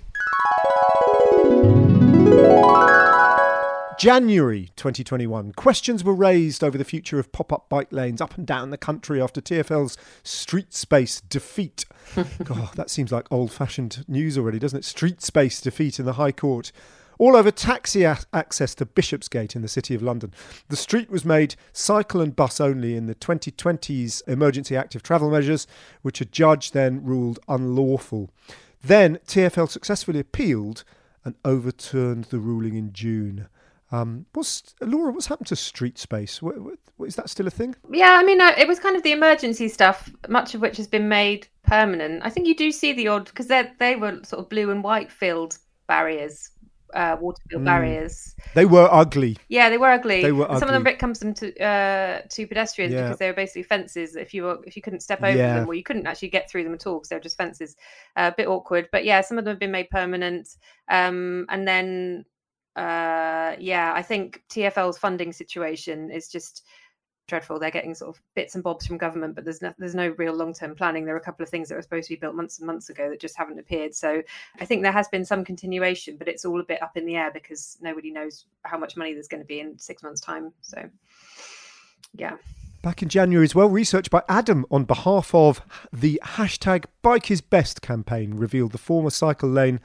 January 2021. Questions were raised over the future of pop up bike lanes up and down the country after TFL's Street Space defeat. God, that seems like old fashioned news already, doesn't it? Street Space defeat in the High Court. All over taxi a- access to Bishopsgate in the City of London. The street was made cycle and bus only in the 2020's emergency active travel measures, which a judge then ruled unlawful. Then TFL successfully appealed and overturned the ruling in June. Um, what's Laura? What's happened to street space? What, what, is that still a thing? Yeah, I mean, it was kind of the emergency stuff, much of which has been made permanent. I think you do see the odd because they they were sort of blue and white filled barriers, uh, water filled Mm. barriers. They were ugly. Yeah, they were ugly. They were And Some of them ugly. becomes them to uh, to pedestrians Yeah. because they were basically fences. If you were, if you couldn't step over Yeah. them, or you couldn't actually get through them at all because they were just fences. Uh, a bit awkward, but yeah, some of them have been made permanent. Um, and then uh, yeah, I think TFL's funding situation is just dreadful. They're getting sort of bits and bobs from government, but there's no, there's no real long term planning. There are a couple of things that were supposed to be built months and months ago that just haven't appeared. So I think there has been some continuation, but it's all a bit up in the air because nobody knows how much money there's going to be in six months' time. So yeah. Back in January as well, research by Adam on behalf of the hashtag Bike is Best campaign revealed the former cycle lane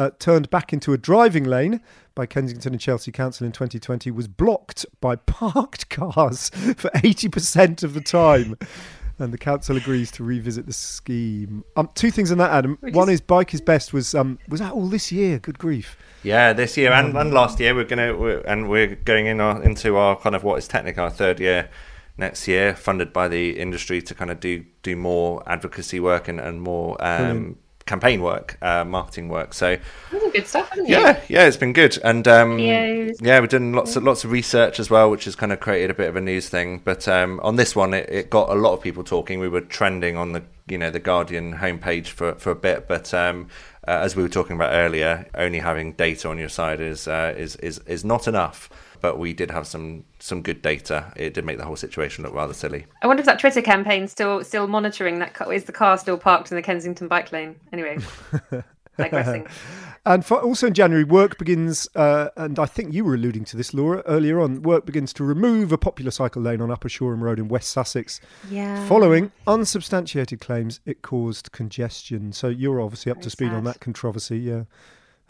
uh, turned back into a driving lane by Kensington and Chelsea Council in 2020 was blocked by parked cars for 80% of the time. And the council agrees to revisit the scheme. Um, two things on that, Adam. One is bike is best was um, was that all this year? Good grief. Yeah, this year and, and last year we're gonna we're, and we're going in our, into our kind of what is technically our third year next year, funded by the industry to kind of do do more advocacy work and and more um, campaign work, uh, marketing work. So good stuff, hasn't it? yeah, yeah, it's been good, and um, Yeah. yeah, we've done lots of lots of research as well, which has kind of created a bit of a news thing. But um, on this one, it, it got a lot of people talking. We were trending on the you know the Guardian homepage for for a bit, but um, uh, as we were talking about earlier, only having data on your side is uh, is is is not enough. But we did have some some good data. It did make the whole situation look rather silly. I wonder if that Twitter campaign still still monitoring that car. Is the car still parked in the Kensington bike lane? Anyway, digressing. And for, also in January, work begins, uh, and I think you were alluding to this, Laura, earlier on. Work begins to remove a popular cycle lane on Upper Shoreham Road in West Sussex, Yeah. following unsubstantiated claims it caused congestion. So you're obviously up to Very speed on that controversy. Yeah,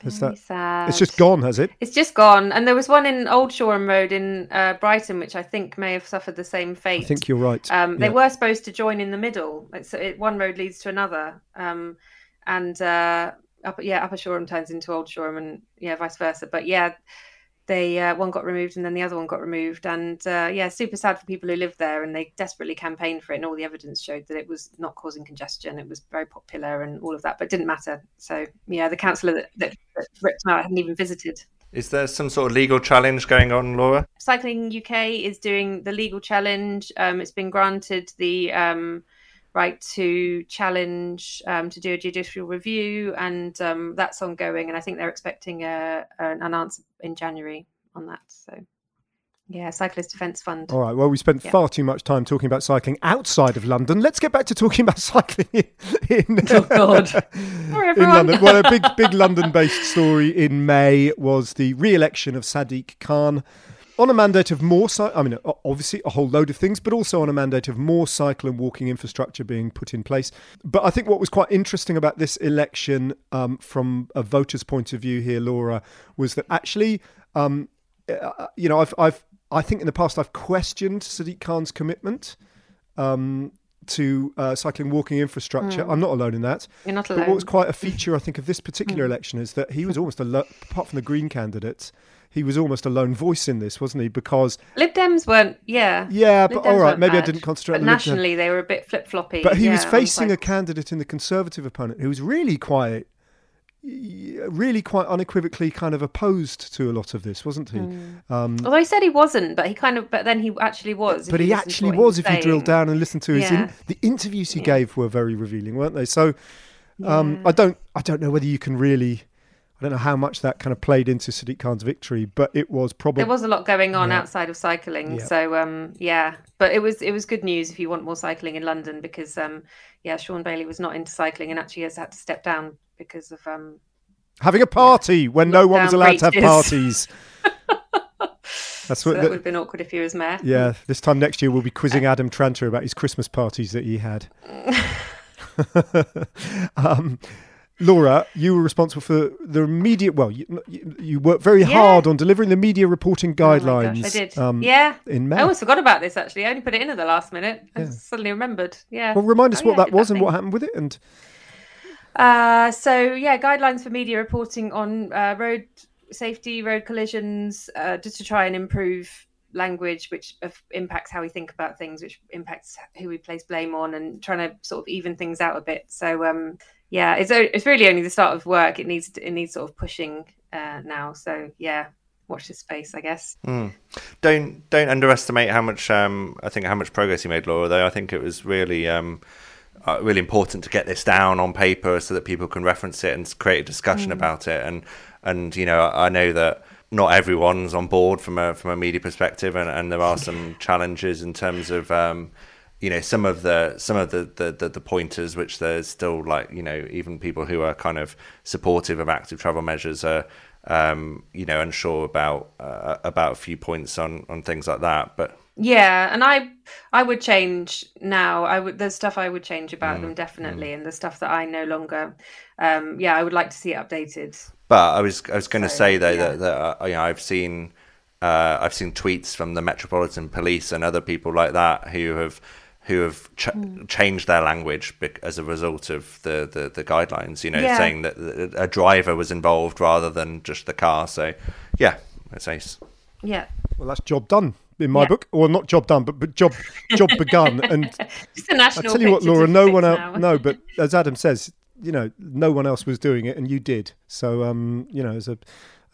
Very that? sad. It's just gone, has it? It's just gone. And there was one in Old Shoreham Road in uh, Brighton, which I think may have suffered the same fate. I think you're right. Um, they Yeah. were supposed to join in the middle. It's, it, one road leads to another, um, and uh, upper, yeah, Upper Shoreham turns into Old Shoreham, and yeah, vice versa. But yeah, they uh, one got removed, and then the other one got removed, and uh, yeah, super sad for people who live there, and they desperately campaigned for it, and all the evidence showed that it was not causing congestion. It was very popular, and all of that, but it didn't matter. So yeah, the councillor that, that, that ripped them out hadn't even visited. Is there some sort of legal challenge going on, Laura? Cycling UK is doing the legal challenge. Um, it's been granted the um, right to challenge um, to do a judicial review, and um, that's ongoing. And I think they're expecting a, an an answer in January on that. So, yeah, Cyclist Defence Fund. All right. Well, we spent Yeah. far too much time talking about cycling outside of London. Let's get back to talking about cycling in, in, Oh, God. Sorry, in. London. Well, a big, big London-based story in May was the re-election of Sadiq Khan on a mandate of more. I mean, obviously a whole load of things, but also on a mandate of more cycle and walking infrastructure being put in place. But I think what was quite interesting about this election, um, from a voter's point of view here, Laura, was that actually. Um, uh, you know, I've, I've, I think in the past I've questioned Sadiq Khan's commitment um, to uh, cycling, walking infrastructure. I'm not alone in that. You're not alone. But what was quite a feature, I think, of this particular election is that he was almost lo- apart from the Green candidate, he was almost a lone voice in this, wasn't he? Because Lib Dems weren't, yeah. yeah, Lib but Dems all right, maybe I didn't concentrate But on the Lib Dems. nationally, they were a bit flip floppy. But he was facing a candidate in the Conservative opponent who was really quite, really quite unequivocally kind of opposed to a lot of this, wasn't he? Hmm. Um, Although he said he wasn't, but he kind of, but then he actually was. but he actually was if you drill down and listen to his in, the interviews he gave were very revealing weren't they so um, I don't I don't know whether you can really I don't know how much that kind of played into Sadiq Khan's victory but it was probably There was a lot going on Yeah. outside of cycling, Yeah. so um, yeah. But it was it was good news if you want more cycling in London because um, yeah, Shaun Bailey was not into cycling and actually has had to step down because of um. having a party when no one was allowed to have parties that's So what that the- would have been awkward if he was mayor. yeah this time next year we'll be quizzing Adam Tranter about his Christmas parties that he had um, Laura, you were responsible for the media. Well, you, you, worked very Yeah. hard on delivering the media reporting Oh guidelines. gosh, I did. um, yeah. in May. I almost forgot about this actually. I only put it in at the last minute. I suddenly remembered. Yeah. Well, remind us Oh, what yeah, that was and thing. what happened with it. And Uh, so yeah, guidelines for media reporting on uh, road safety, road collisions, uh, just to try and improve language, which impacts how we think about things, which impacts who we place blame on, and trying to sort of even things out a bit. So um, yeah, it's it's really only the start of work. It needs it needs sort of pushing uh, now. So yeah, watch this space, I guess. don't don't underestimate how much um, I think how much progress you made, Laura. Though I think it was really um, uh, really important to get this down on paper so that people can reference it and create a discussion about it. And and you know I know that not everyone's on board from a from a media perspective, and, and there are some challenges in terms of um, you know some of the some of the, the, the, the, pointers which there's still like you know even people who are kind of supportive of active travel measures are um, you know unsure about uh, about a few points on on things like that but yeah and i i would change now i would there's stuff i would change about mm, them definitely mm. and the stuff that i no longer um yeah i would like to see it updated but i was i was going to so, say though yeah. that, that uh, you know i've seen uh, I've seen tweets from the Metropolitan Police and other people like that who have who have ch- mm. changed their language as a result of the, the, the guidelines, you know, yeah. saying that a driver was involved rather than just the car. So, yeah, it's ace. Yeah. Well, that's job done in my yeah. book. Well, not job done, but, but job job begun. And Just a national I tell you what, Laura, no one else, no, but as Adam says, you know, no one else was doing it, and you did. So, um, you know, as a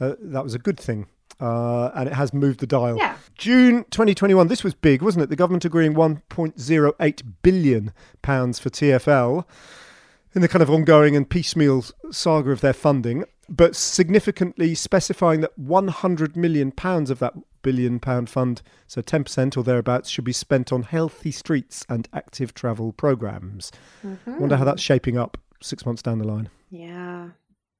uh, that was a good thing uh, and it has moved the dial. Yeah. June 2021. This was big, wasn't it? The government agreeing 1.08 billion pounds for TFL in the kind of ongoing and piecemeal saga of their funding, but significantly specifying that 100 million pounds of that billion pound fund, so 10% or thereabouts, should be spent on healthy streets and active travel programs. Mm-hmm. Wonder how that's shaping up six months down the line. Yeah.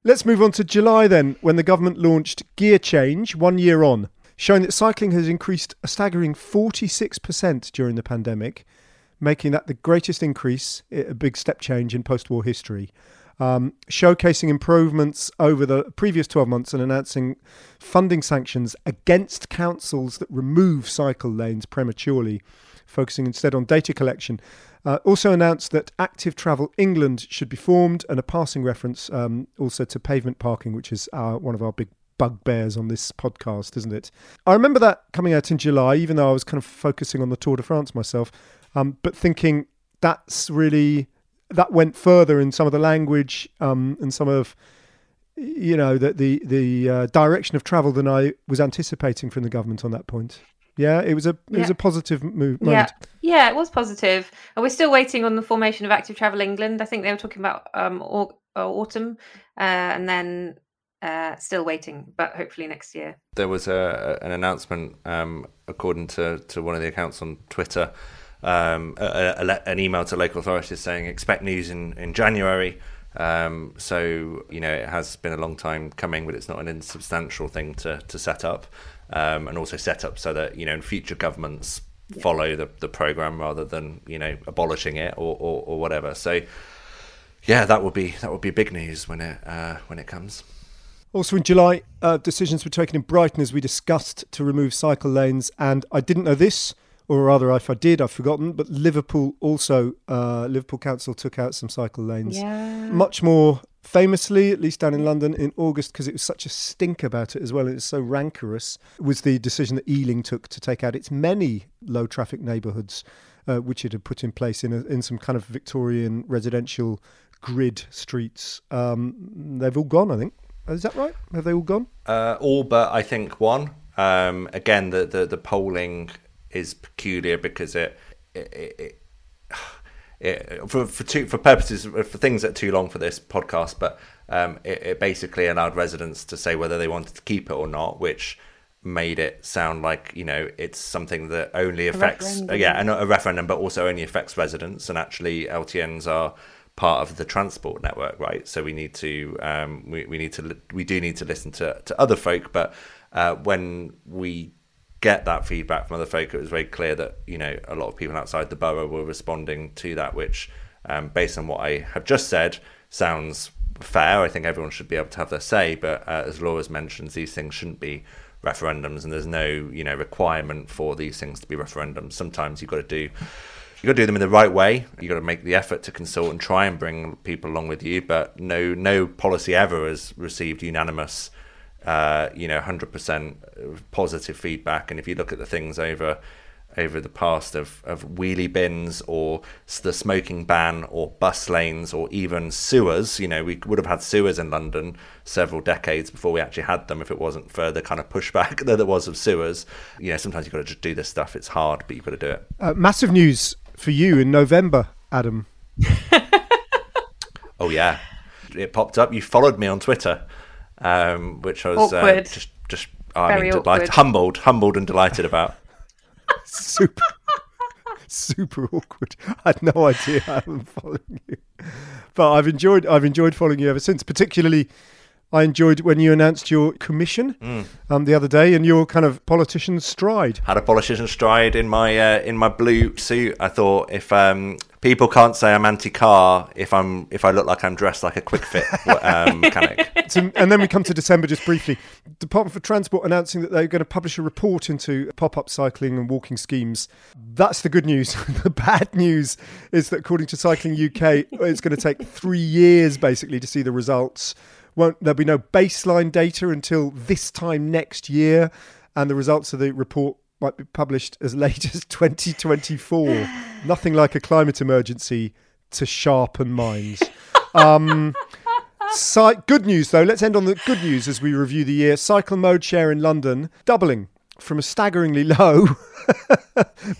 Let's move on to July then, when the government launched Gear Change one year on, showing that cycling has increased a staggering 46% during the pandemic, making that the greatest increase, a big step change in post war history. Um, showcasing improvements over the previous 12 months and announcing funding sanctions against councils that remove cycle lanes prematurely, focusing instead on data collection uh, also announced that Active Travel England should be formed, and a passing reference um, also to pavement parking, which is our, one of our big bugbears on this podcast, isn't it? I remember that coming out in July, even though I was kind of focusing on the Tour de France myself, um, but thinking that's really that went further in some of the language um, and some of you know the the the uh, direction of travel than I was anticipating from the government on that point. Yeah, it was a it yeah. was a positive move. Moment. Yeah, yeah, it was positive. And we're still waiting on the formation of Active Travel England. I think they were talking about um au- uh, autumn, uh, and then uh, still waiting, but hopefully next year. There was a, an announcement, um, according to, to one of the accounts on Twitter, um, a, a, an email to local authorities saying expect news in, in January. Um, so, you know, it has been a long time coming, but it's not an insubstantial thing to, to set up um, and also set up so that you know future governments yeah. follow the, the program rather than you know abolishing it or, or, or, whatever. So yeah, that would be that would be big news when it uh, when it comes. Also in July, uh, decisions were taken in Brighton as we discussed to remove cycle lanes, and I didn't know this, or rather, if I did, I've forgotten. But Liverpool also, uh, Liverpool Council took out some cycle lanes. Yeah. Much more famously, at least down in London in August, because it was such a stink about it as well, and it's so rancorous, was the decision that Ealing took to take out its many low traffic neighbourhoods, uh, which it had put in place in, a, in some kind of Victorian residential grid streets. Um, they've all gone, I think. Is that right? Have they all gone? Uh, all but I think one. Um, again, the, the, the polling is peculiar because it, it, it it, for for two, for purposes for things that are too long for this podcast, but um, it, it, basically allowed residents to say whether they wanted to keep it or not, which made it sound like you know it's something that only affects uh, yeah and a referendum, but also only affects residents, and actually LTNs are part of the transport network, right? So we need to um, we, we need to we do need to listen to to other folk, but uh, when we get that feedback from other folk, it was very clear that you know a lot of people outside the borough were responding to that, which, um, based on what I have just said, sounds fair. I think everyone should be able to have their say, but uh, as Laura's mentioned, these things shouldn't be referendums, and there's no you know requirement for these things to be referendums. Sometimes you've got to do. You got to do them in the right way. You've got to make the effort to consult and try and bring people along with you. But no, no policy ever has received unanimous uh, you know, 100% positive feedback. And if you look at the things over over the past of, of wheelie bins or the smoking ban or bus lanes or even sewers, you know, we would have had sewers in London several decades before we actually had them if it wasn't for the kind of pushback that there was of sewers. You know, sometimes you've got to just do this stuff. It's hard, but you've got to do it. Uh, massive news for you in November, Adam. oh, yeah. It popped up. You followed me on Twitter um, which was uh, just just I Very mean, delighted, humbled, humbled and delighted about. super super awkward. I had no idea I am following you, but I've enjoyed I've enjoyed following you ever since. Particularly, I enjoyed when you announced your commission Mm. um, the other day and your kind of politician's stride. Had a politician stride in my uh, in my blue suit. I thought if um, people can't say I'm anti-car if I'm if I look like I'm dressed like a Kwik Fit um, mechanic. So- and then we come to December just briefly. Department for Transport announcing that they're going to publish a report into pop-up cycling and walking schemes. That's the good news. the bad news is that according to Cycling UK, it's going to take three years basically to see the results. Won't there'll be no baseline data until this time next year, and the results of the report might be published as late as 2024. Nothing like a climate emergency to sharpen minds. Um, Cy- good news though. Let's end on the good news as we review the year. Cycle mode share in London doubling from a staggeringly low,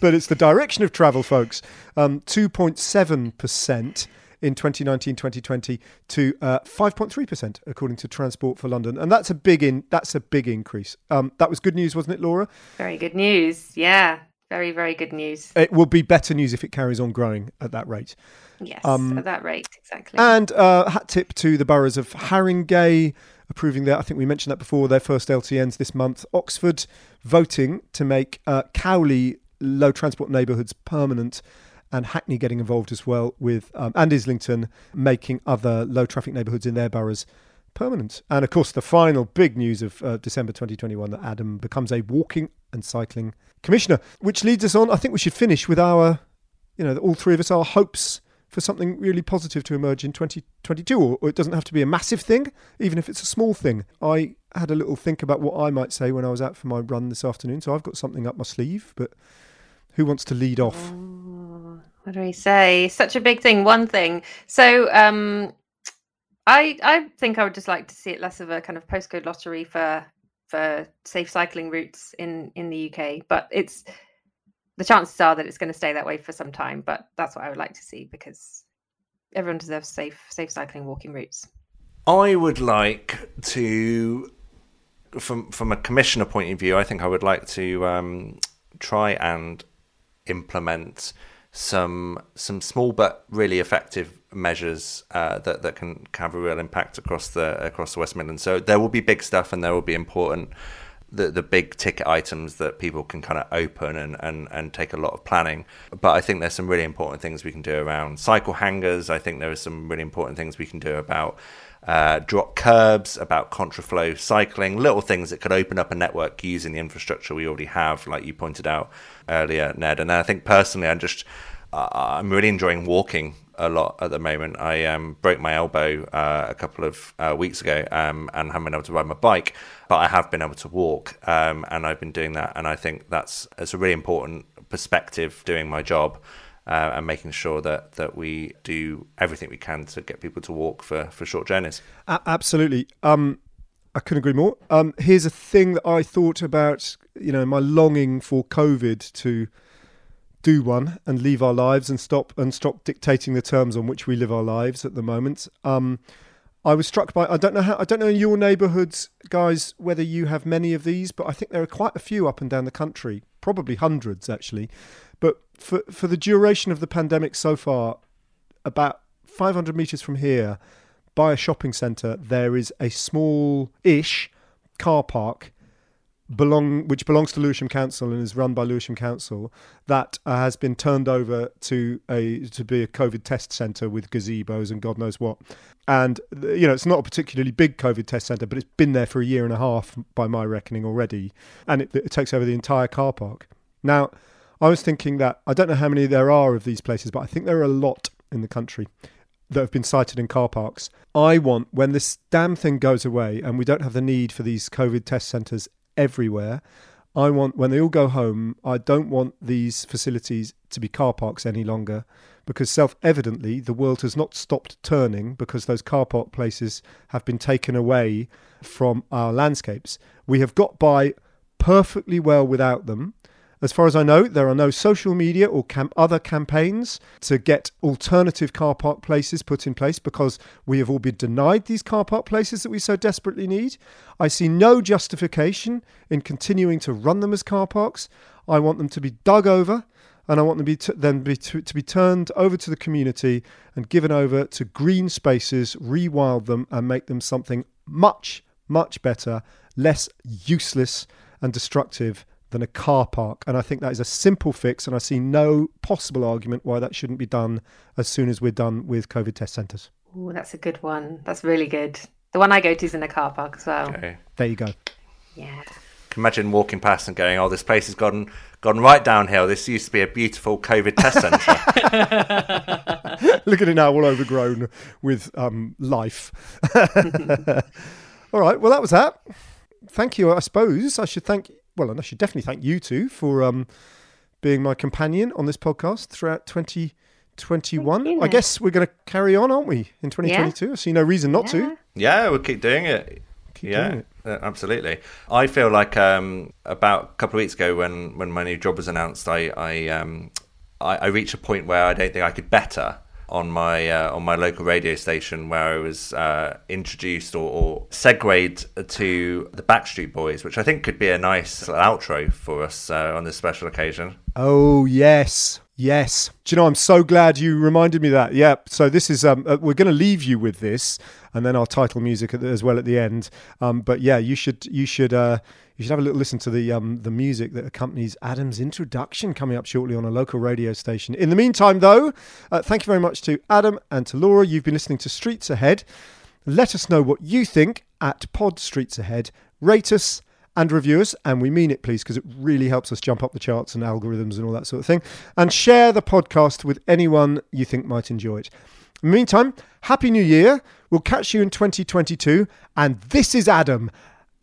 but it's the direction of travel, folks. Um, 2.7% in 2019-2020 to uh, 5.3% according to Transport for London, and that's a big in. That's a big increase. Um, that was good news, wasn't it, Laura? Very good news. Yeah. Very, very good news. It will be better news if it carries on growing at that rate. Yes. Um, at that rate, exactly. And uh, hat tip to the boroughs of Haringey approving their, I think we mentioned that before, their first LTNs this month. Oxford voting to make uh, Cowley low transport neighbourhoods permanent. And Hackney getting involved as well with, um, and Islington making other low traffic neighbourhoods in their boroughs permanent. And of course, the final big news of uh, December 2021 that Adam becomes a walking and cycling commissioner, which leads us on. I think we should finish with our, you know, all three of us, our hopes for something really positive to emerge in 2022. Or, or it doesn't have to be a massive thing, even if it's a small thing. I had a little think about what I might say when I was out for my run this afternoon. So I've got something up my sleeve, but who wants to lead off? What do we say? Such a big thing. One thing. So, um, I I think I would just like to see it less of a kind of postcode lottery for for safe cycling routes in in the UK. But it's the chances are that it's going to stay that way for some time. But that's what I would like to see because everyone deserves safe safe cycling walking routes. I would like to, from from a commissioner point of view, I think I would like to um, try and implement some some small but really effective measures uh, that that can have a real impact across the across the West Midlands. So there will be big stuff, and there will be important the the big ticket items that people can kind of open and, and, and take a lot of planning. But I think there's some really important things we can do around cycle hangers. I think there are some really important things we can do about uh, drop curbs, about contraflow cycling, little things that could open up a network using the infrastructure we already have, like you pointed out earlier, Ned. And I think personally, I'm just uh, I'm really enjoying walking a lot at the moment. I um, broke my elbow uh, a couple of uh, weeks ago um, and haven't been able to ride my bike, but I have been able to walk, um, and I've been doing that. And I think that's it's a really important perspective doing my job. Uh, and making sure that, that we do everything we can to get people to walk for, for short journeys. A- absolutely. Um, I couldn't agree more. Um, here's a thing that I thought about, you know, my longing for COVID to do one and leave our lives and stop and stop dictating the terms on which we live our lives at the moment. Um, I was struck by I don't know how I don't know in your neighbourhoods, guys, whether you have many of these, but I think there are quite a few up and down the country, probably hundreds actually. For for the duration of the pandemic so far, about 500 meters from here, by a shopping centre, there is a small-ish car park belong which belongs to Lewisham Council and is run by Lewisham Council that uh, has been turned over to a to be a COVID test centre with gazebos and God knows what. And you know, it's not a particularly big COVID test centre, but it's been there for a year and a half by my reckoning already, and it, it takes over the entire car park. Now, I was thinking that I don't know how many there are of these places, but I think there are a lot in the country that have been sited in car parks. I want when this damn thing goes away and we don't have the need for these COVID test centres everywhere. I want when they all go home, I don't want these facilities to be car parks any longer because self evidently the world has not stopped turning because those car park places have been taken away from our landscapes. We have got by perfectly well without them. As far as I know, there are no social media or cam- other campaigns to get alternative car park places put in place because we have all been denied these car park places that we so desperately need. I see no justification in continuing to run them as car parks. I want them to be dug over and I want them to be t- then be to, to be turned over to the community and given over to green spaces, rewild them and make them something much, much better, less useless and destructive than a car park. And I think that is a simple fix, and I see no possible argument why that shouldn't be done as soon as we're done with COVID test centres. Oh, that's a good one. That's really good. The one I go to is in a car park as well. Okay. There you go. Yeah. Imagine walking past and going, "Oh, this place has gone gone right downhill. This used to be a beautiful COVID test centre." Look at it now, all overgrown with um, life. all right, well, that was that. Thank you. I suppose I should thank, well, and I should definitely thank you two for um, being my companion on this podcast throughout 2021. You. I guess we're going to carry on, aren't we, in 2022? I see no reason not Yeah. to. yeah, we'll keep doing it. Keep yeah, doing it. uh, absolutely. I feel like um, about a couple of weeks ago, when, when my new job was announced, I I, um, I I reached a point where I don't think I could better on my uh, on my local radio station, where I was uh, introduced or, or segued to the Backstreet Boys, which I think could be a nice outro for us uh, on this special occasion. Oh yes, yes. Do you know? I'm so glad you reminded me that. Yeah. So this is um, uh, we're going to leave you with this, and then our title music as well at the end. Um, but yeah, you should you should uh, you should have a little listen to the um, the music that accompanies Adam's introduction coming up shortly on a local radio station. In the meantime, though, uh, thank you very much to Adam and to Laura. You've been listening to Streets Ahead. Let us know what you think at Pod Streets Ahead. Rate us and review us, and we mean it, please, because it really helps us jump up the charts and algorithms and all that sort of thing. And share the podcast with anyone you think might enjoy it. In the meantime, Happy New Year. We'll catch you in 2022. And this is Adam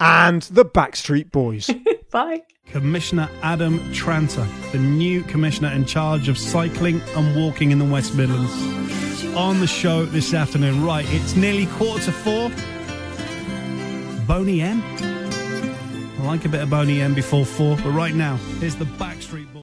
and the Backstreet Boys. Bye. Commissioner Adam Tranter, the new commissioner in charge of cycling and walking in the West Midlands. On the show this afternoon, right, it's nearly quarter to four. Boney M. I like a bit of Boney M before four, but right now, here's the Backstreet Boys.